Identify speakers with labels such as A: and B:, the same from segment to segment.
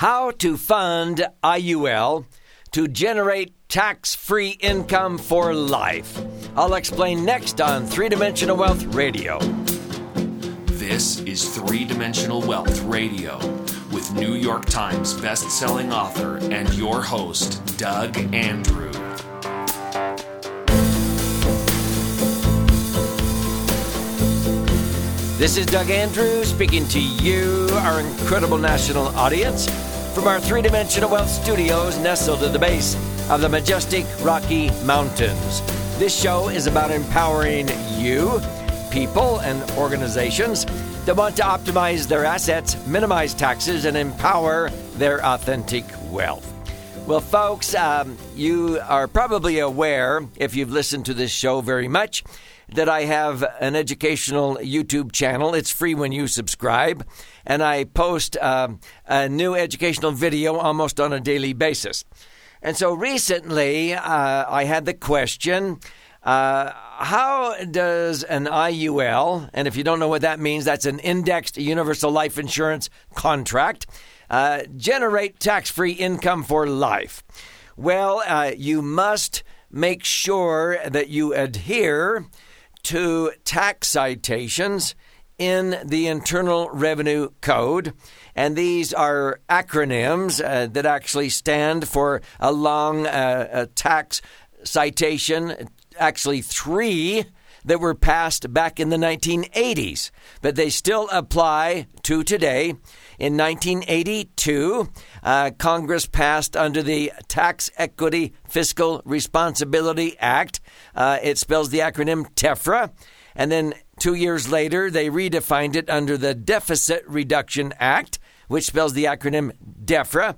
A: How to fund IUL to generate tax free income for life. I'll explain next on Three Dimensional Wealth Radio.
B: This is Three Dimensional Wealth Radio with New York Times best-selling author and your host, Doug Andrew.
A: This is Doug Andrew speaking to you, our incredible national audience, from our three dimensional wealth studios nestled at the base of the majestic Rocky Mountains. This show is about empowering you, people, and organizations that want to optimize their assets, minimize taxes, and empower their authentic wealth. Well, folks, um, you are probably aware, if you've listened to this show very much, that I have an educational YouTube channel. It's free when you subscribe, and I post um, a new educational video almost on a daily basis. And so recently, uh, I had the question. Uh, how does an IUL, and if you don't know what that means, that's an indexed universal life insurance contract, uh, generate tax free income for life? Well, uh, you must make sure that you adhere to tax citations in the Internal Revenue Code. And these are acronyms uh, that actually stand for a long uh, a tax citation, actually, three that were passed back in the 1980s, but they still apply to today. In 1982, uh, Congress passed under the Tax Equity Fiscal Responsibility Act. Uh, it spells the acronym TEFRA. And then two years later, they redefined it under the Deficit Reduction Act, which spells the acronym DEFRA.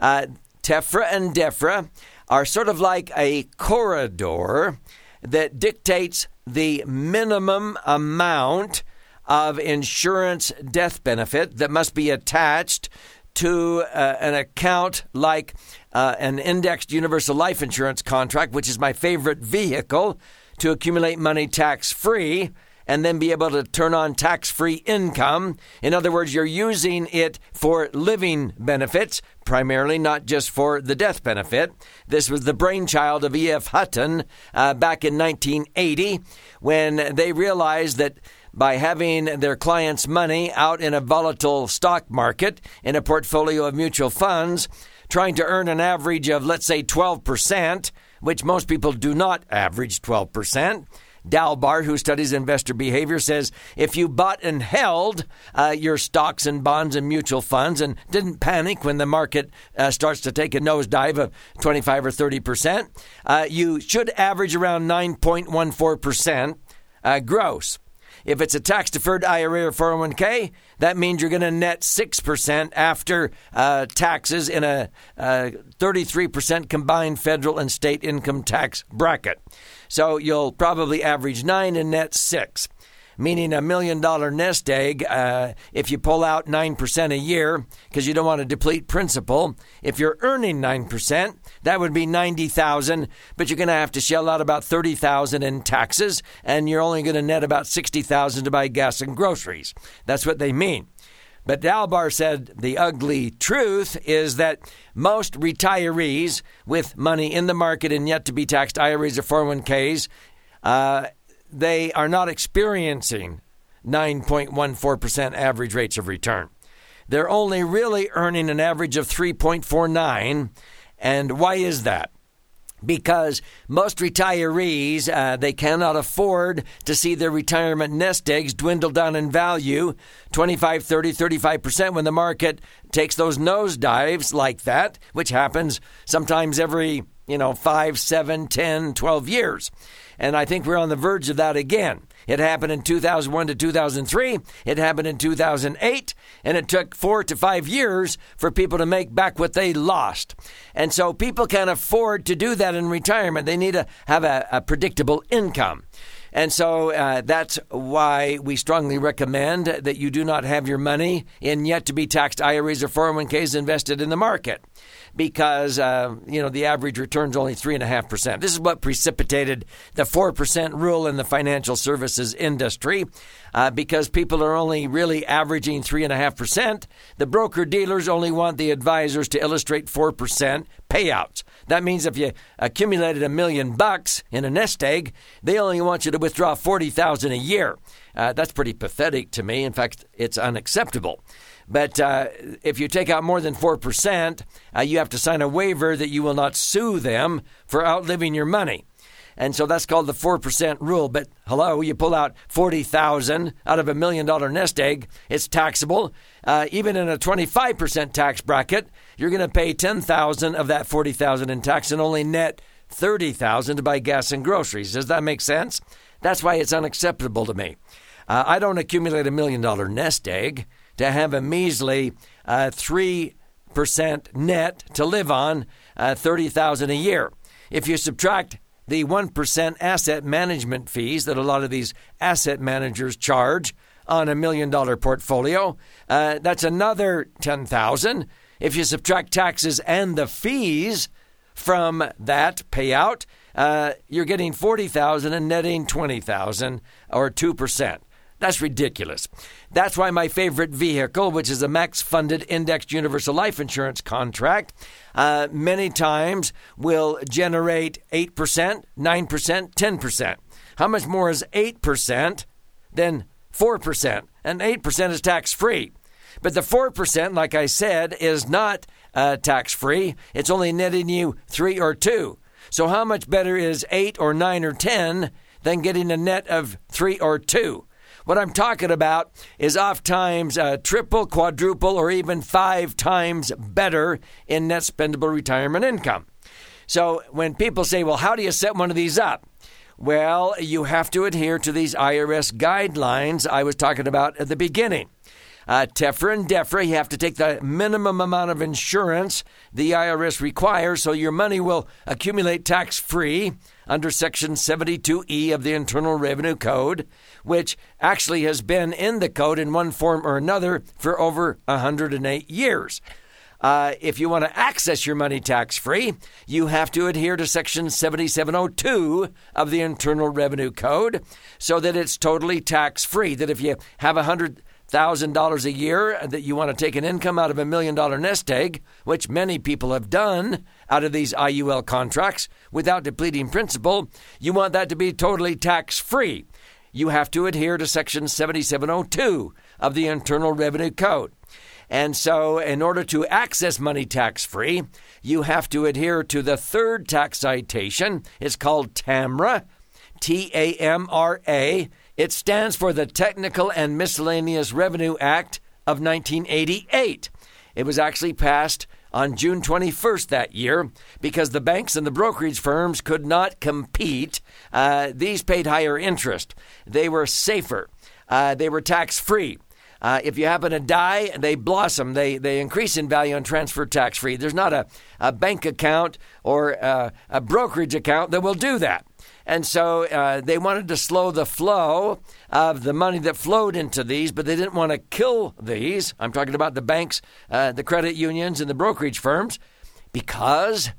A: Uh, TEFRA and DEFRA are sort of like a corridor that dictates the minimum amount of insurance death benefit that must be attached to uh, an account like uh, an indexed universal life insurance contract, which is my favorite vehicle to accumulate money tax free and then be able to turn on tax free income. In other words, you're using it for living benefits, primarily, not just for the death benefit. This was the brainchild of E.F. Hutton uh, back in 1980 when they realized that by having their clients' money out in a volatile stock market in a portfolio of mutual funds, trying to earn an average of, let's say, 12%, which most people do not average 12%. Dalbar, who studies investor behavior, says if you bought and held uh, your stocks and bonds and mutual funds and didn't panic when the market uh, starts to take a nosedive of 25 or 30 percent, uh, you should average around 9.14 percent uh, gross. If it's a tax deferred IRA or 401k, that means you're going to net 6% after uh, taxes in a uh, 33% combined federal and state income tax bracket. So you'll probably average 9 and net 6 meaning a million dollar nest egg, uh, if you pull out 9% a year because you don't want to deplete principal, if you're earning 9%, that would be 90,000, but you're going to have to shell out about 30,000 in taxes and you're only going to net about 60,000 to buy gas and groceries. That's what they mean. But Dalbar said the ugly truth is that most retirees with money in the market and yet to be taxed IRAs or 401ks uh, they are not experiencing 9.14% average rates of return. They're only really earning an average of 3.49. And why is that? Because most retirees, uh, they cannot afford to see their retirement nest eggs dwindle down in value 25, 30, 35% when the market takes those nosedives like that, which happens sometimes every, you know, 5, 7, 10, 12 years. And I think we're on the verge of that again. It happened in 2001 to 2003. It happened in 2008. And it took four to five years for people to make back what they lost. And so people can't afford to do that in retirement. They need to have a, a predictable income. And so uh, that's why we strongly recommend that you do not have your money in yet to be taxed IRAs or 401ks invested in the market because uh, you know the average return is only three and a half percent. This is what precipitated the four percent rule in the financial services industry, uh, because people are only really averaging three and a half percent. The broker dealers only want the advisors to illustrate four percent payouts. That means if you accumulated a million bucks in a nest egg, they only want you to withdraw forty thousand a year. Uh, that's pretty pathetic to me. In fact, it's unacceptable. But uh, if you take out more than 4%, uh, you have to sign a waiver that you will not sue them for outliving your money. And so that's called the 4% rule. But hello, you pull out 40,000 out of a million dollar nest egg, it's taxable. Uh, even in a 25% tax bracket, you're going to pay 10,000 of that 40,000 in tax and only net 30,000 to buy gas and groceries. Does that make sense? That's why it's unacceptable to me. Uh, I don't accumulate a million dollar nest egg to have a measly uh, 3% net to live on, uh, 30000 a year. If you subtract the 1% asset management fees that a lot of these asset managers charge on a million dollar portfolio, uh, that's another 10000 If you subtract taxes and the fees from that payout, uh, you're getting 40000 and netting 20000 or 2%. That's ridiculous. That's why my favorite vehicle, which is a max funded indexed universal life insurance contract, uh, many times will generate 8%, 9%, 10%. How much more is 8% than 4%? And 8% is tax free. But the 4%, like I said, is not uh, tax free. It's only netting you 3 or 2. So how much better is 8 or 9 or 10 than getting a net of 3 or 2? What I'm talking about is oft times uh, triple, quadruple, or even five times better in net spendable retirement income. So when people say, well, how do you set one of these up? Well, you have to adhere to these IRS guidelines I was talking about at the beginning. Uh, TEFRA and DEFRA, you have to take the minimum amount of insurance the IRS requires so your money will accumulate tax free under Section 72E of the Internal Revenue Code, which actually has been in the code in one form or another for over 108 years. Uh, if you want to access your money tax free, you have to adhere to Section 7702 of the Internal Revenue Code so that it's totally tax free. That if you have a hundred thousand dollars a year that you want to take an income out of a million dollar nest egg, which many people have done out of these IUL contracts without depleting principal, you want that to be totally tax free. You have to adhere to Section 7702 of the Internal Revenue Code. And so, in order to access money tax free, you have to adhere to the third tax citation. It's called TAMRA, T A M R A. It stands for the Technical and Miscellaneous Revenue Act of 1988. It was actually passed on June 21st that year because the banks and the brokerage firms could not compete. Uh, these paid higher interest, they were safer, uh, they were tax free. Uh, if you happen to die, they blossom. They, they increase in value and transfer tax free. There's not a, a bank account or a, a brokerage account that will do that. And so uh, they wanted to slow the flow of the money that flowed into these, but they didn't want to kill these. I'm talking about the banks, uh, the credit unions, and the brokerage firms, because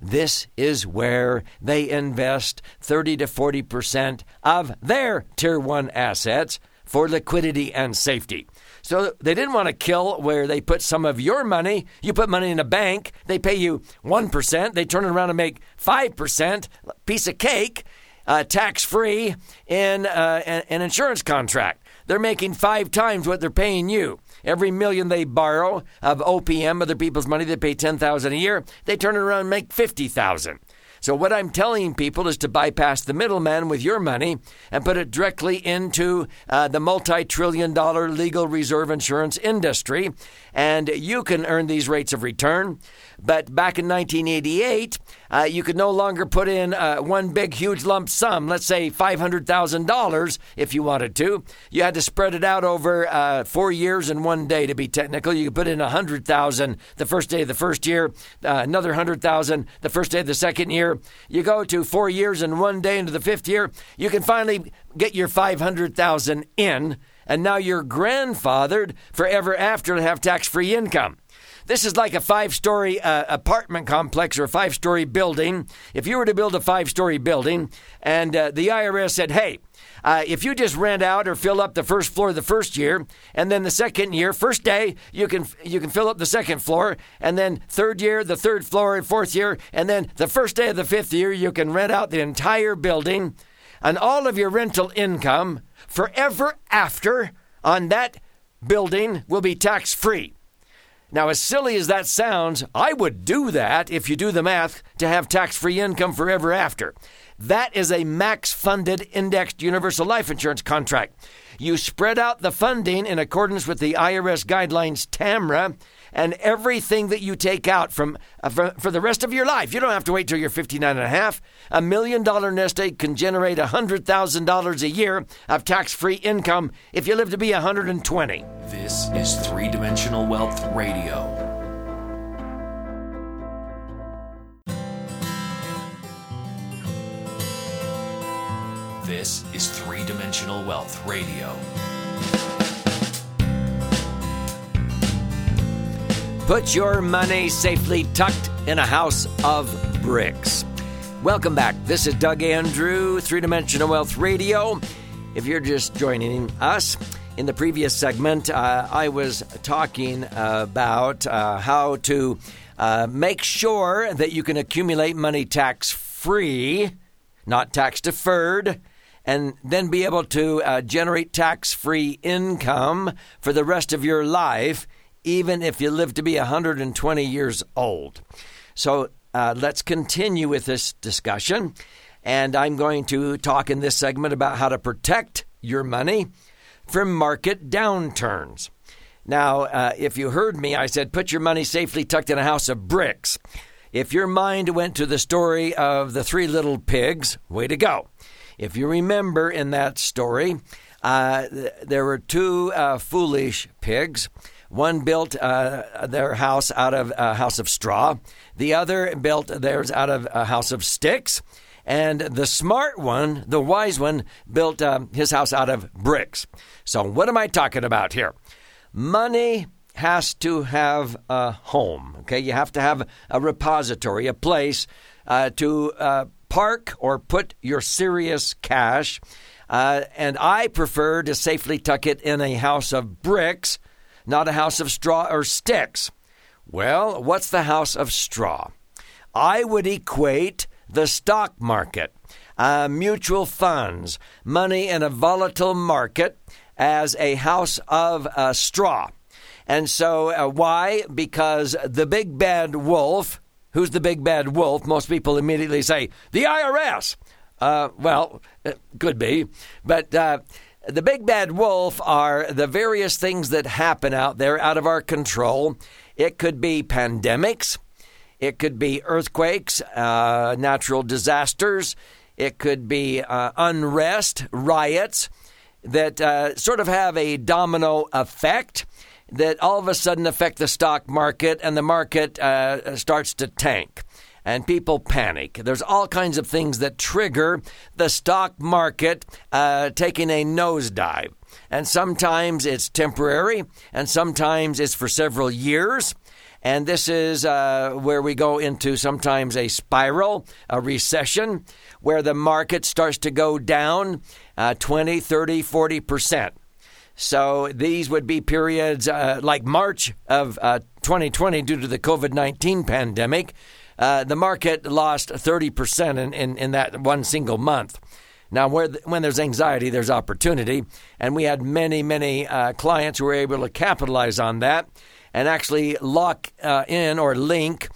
A: this is where they invest 30 to 40 percent of their Tier 1 assets for liquidity and safety. So they didn't want to kill where they put some of your money. You put money in a bank, they pay you 1%, they turn it around and make 5%, piece of cake, uh, tax free in uh, an insurance contract. They're making five times what they're paying you. Every million they borrow of OPM, other people's money, they pay 10000 a year. They turn it around and make 50000 so, what I'm telling people is to bypass the middleman with your money and put it directly into uh, the multi trillion dollar legal reserve insurance industry. And you can earn these rates of return. But back in 1988, uh, you could no longer put in uh, one big, huge lump sum, let's say $500,000 if you wanted to. You had to spread it out over uh, four years and one day to be technical. You could put in 100000 the first day of the first year, uh, another 100000 the first day of the second year, year, you go to four years and one day into the fifth year, you can finally get your 500,000 in, and now you're grandfathered forever after to have tax free income. This is like a five story uh, apartment complex or a five story building. If you were to build a five story building and uh, the IRS said, hey, uh, if you just rent out or fill up the first floor the first year, and then the second year, first day, you can you can fill up the second floor, and then third year, the third floor, and fourth year, and then the first day of the fifth year, you can rent out the entire building, and all of your rental income forever after on that building will be tax free. Now, as silly as that sounds, I would do that if you do the math to have tax free income forever after. That is a max funded indexed universal life insurance contract. You spread out the funding in accordance with the IRS guidelines TAMRA and everything that you take out from uh, for, for, the rest of your life. You don't have to wait till you're 59 and a half. A million dollar nest egg can generate $100,000 a year of tax-free income if you live to be 120.
B: This is 3-dimensional wealth radio. This is Three Dimensional Wealth Radio.
A: Put your money safely tucked in a house of bricks. Welcome back. This is Doug Andrew, Three Dimensional Wealth Radio. If you're just joining us, in the previous segment, uh, I was talking about uh, how to uh, make sure that you can accumulate money tax free, not tax deferred, and then be able to uh, generate tax free income for the rest of your life even if you live to be 120 years old. So uh, let's continue with this discussion. And I'm going to talk in this segment about how to protect your money from market downturns. Now, uh, if you heard me, I said put your money safely tucked in a house of bricks. If your mind went to the story of the three little pigs, way to go. If you remember in that story, uh, there were two uh, foolish pigs one built uh, their house out of a house of straw. The other built theirs out of a house of sticks. And the smart one, the wise one, built uh, his house out of bricks. So, what am I talking about here? Money has to have a home. Okay, you have to have a repository, a place uh, to uh, park or put your serious cash. Uh, and I prefer to safely tuck it in a house of bricks not a house of straw or sticks. Well, what's the house of straw? I would equate the stock market, uh, mutual funds, money in a volatile market as a house of uh, straw. And so, uh, why? Because the big bad wolf, who's the big bad wolf? Most people immediately say, the IRS. Uh, well, it could be. But uh, the big bad wolf are the various things that happen out there out of our control. It could be pandemics, it could be earthquakes, uh, natural disasters, it could be uh, unrest, riots that uh, sort of have a domino effect that all of a sudden affect the stock market and the market uh, starts to tank and people panic. There's all kinds of things that trigger the stock market uh, taking a nosedive. And sometimes it's temporary, and sometimes it's for several years. And this is uh, where we go into sometimes a spiral, a recession, where the market starts to go down uh, 20, 30, 40%. So these would be periods uh, like March of 2020 uh, due to the COVID 19 pandemic, uh, the market lost 30% in, in, in, that one single month. Now, when there's anxiety, there's opportunity. And we had many, many uh, clients who were able to capitalize on that and actually lock uh, in or link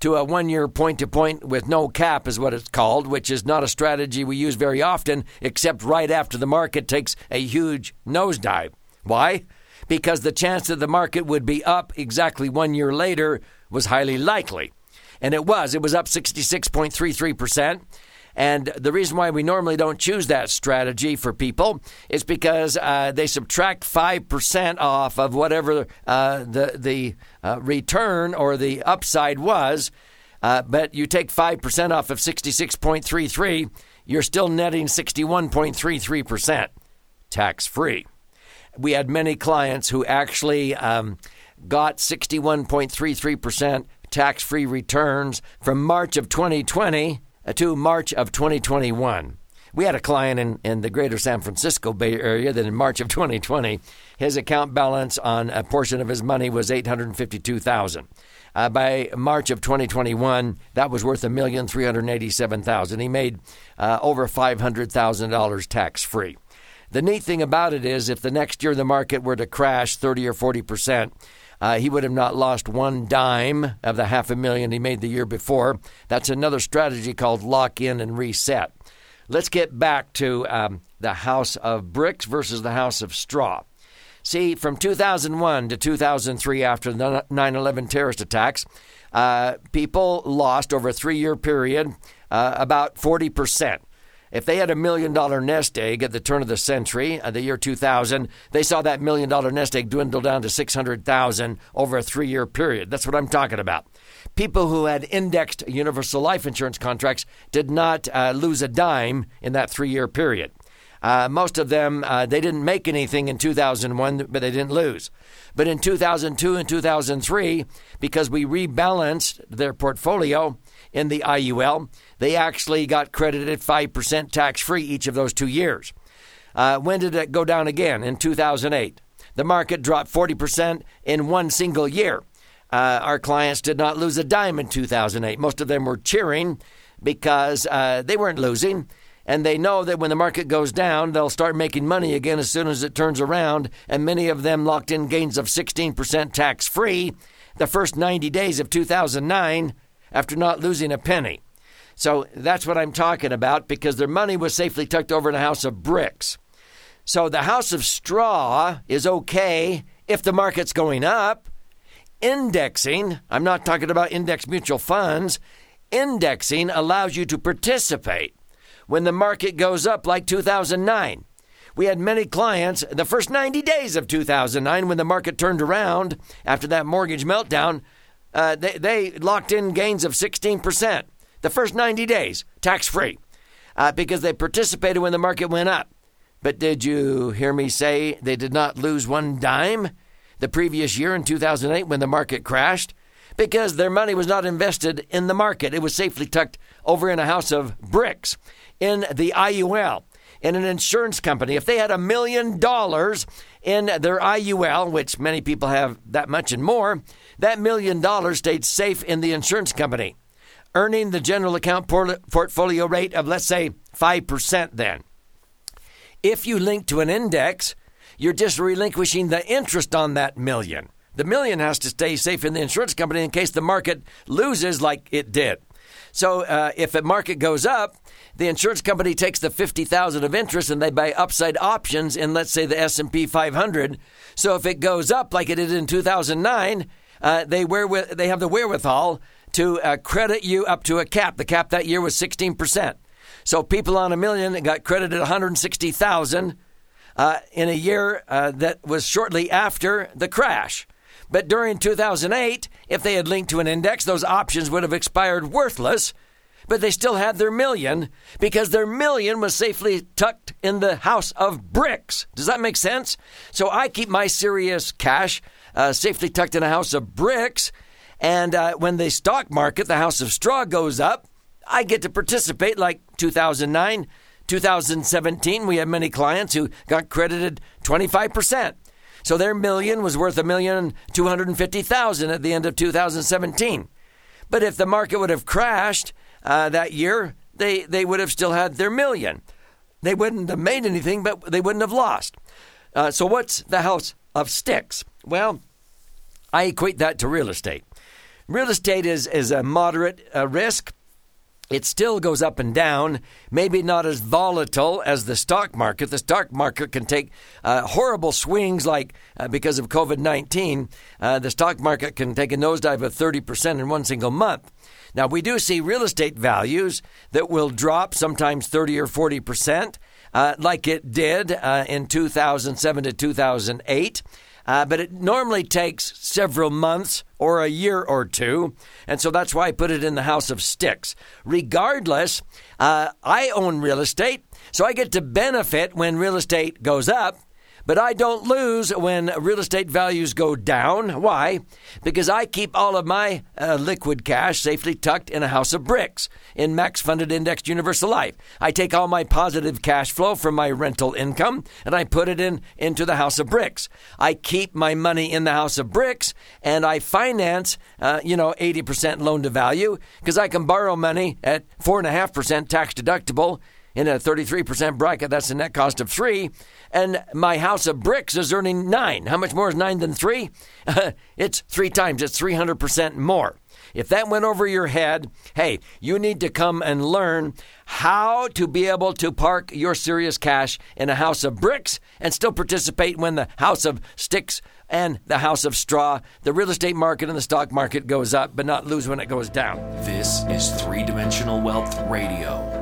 A: to a one year point to point with no cap, is what it's called, which is not a strategy we use very often, except right after the market takes a huge nosedive. Why? Because the chance that the market would be up exactly one year later was highly likely. And it was. It was up 66.33%. And the reason why we normally don't choose that strategy for people is because uh, they subtract 5% off of whatever uh, the, the uh, return or the upside was. Uh, but you take 5% off of 66.33, you're still netting 61.33% tax free. We had many clients who actually um, got 61.33% tax free returns from March of 2020 uh, to March of 2021. We had a client in, in the greater San Francisco Bay Area that in March of 2020, his account balance on a portion of his money was 852000 uh, by March of 2021, that was worth a million three hundred eighty-seven thousand. He made uh, over five hundred thousand dollars tax free. The neat thing about it is, if the next year the market were to crash 30 or 40 percent, uh, he would have not lost one dime of the half a million he made the year before. That's another strategy called lock in and reset. Let's get back to um, the house of bricks versus the house of straw. See, from 2001 to 2003, after the 9 11 terrorist attacks, uh, people lost over a three year period uh, about 40%. If they had a million dollar nest egg at the turn of the century, uh, the year 2000, they saw that million dollar nest egg dwindle down to 600,000 over a three year period. That's what I'm talking about. People who had indexed universal life insurance contracts did not uh, lose a dime in that three year period. Uh, most of them, uh, they didn't make anything in 2001, but they didn't lose. But in 2002 and 2003, because we rebalanced their portfolio in the IUL, they actually got credited 5% tax free each of those two years. Uh, when did it go down again? In 2008. The market dropped 40% in one single year. Uh, our clients did not lose a dime in 2008. Most of them were cheering because uh, they weren't losing. And they know that when the market goes down, they'll start making money again as soon as it turns around. And many of them locked in gains of 16% tax free the first 90 days of 2009 after not losing a penny. So that's what I'm talking about because their money was safely tucked over in a house of bricks. So the house of straw is okay if the market's going up. Indexing, I'm not talking about index mutual funds, indexing allows you to participate when the market goes up like 2009. We had many clients the first 90 days of 2009 when the market turned around after that mortgage meltdown. Uh, they, they locked in gains of 16% the first 90 days, tax free, uh, because they participated when the market went up. But did you hear me say they did not lose one dime the previous year in 2008 when the market crashed? Because their money was not invested in the market. It was safely tucked over in a house of bricks in the IUL, in an insurance company, if they had a million dollars in their IUL, which many people have that much and more, that million dollars stayed safe in the insurance company, earning the general account portfolio rate of, let's say, 5% then. If you link to an index, you're just relinquishing the interest on that million. The million has to stay safe in the insurance company in case the market loses like it did. So uh, if the market goes up, the insurance company takes the 50,000 of interest and they buy upside options in let's say the S&P 500. So if it goes up like it did in 2009, uh, they wherewith, they have the wherewithal to uh, credit you up to a cap. The cap that year was 16%. So people on a million got credited 160,000 uh, in a year uh, that was shortly after the crash. But during 2008, if they had linked to an index, those options would have expired worthless, but they still had their million because their million was safely tucked in the house of bricks. Does that make sense? So I keep my serious cash uh, safely tucked in a house of bricks, and uh, when the stock market, the house of straw, goes up, I get to participate like 2009. 2017, we had many clients who got credited 25%. So their million was worth a million two hundred and fifty thousand at the end of 2017. But if the market would have crashed uh, that year, they, they would have still had their million. They wouldn't have made anything, but they wouldn't have lost. Uh, so what's the house of sticks? Well, I equate that to real estate. Real estate is, is a moderate uh, risk it still goes up and down, maybe not as volatile as the stock market. The stock market can take uh, horrible swings, like uh, because of COVID 19, uh, the stock market can take a nosedive of 30% in one single month. Now, we do see real estate values that will drop sometimes 30 or 40%, uh, like it did uh, in 2007 to 2008. Uh, but it normally takes several months or a year or two. And so that's why I put it in the house of sticks. Regardless, uh, I own real estate, so I get to benefit when real estate goes up. But I don't lose when real estate values go down. Why? Because I keep all of my uh, liquid cash safely tucked in a house of bricks in max funded indexed universal life. I take all my positive cash flow from my rental income and I put it in into the house of bricks. I keep my money in the house of bricks and I finance, uh, you know, 80% loan to value because I can borrow money at 4.5% tax deductible in a 33% bracket, that's a net cost of three. And my house of bricks is earning nine. How much more is nine than three? it's three times, it's 300% more. If that went over your head, hey, you need to come and learn how to be able to park your serious cash in a house of bricks and still participate when the house of sticks and the house of straw, the real estate market and the stock market goes up, but not lose when it goes down.
B: This is Three Dimensional Wealth Radio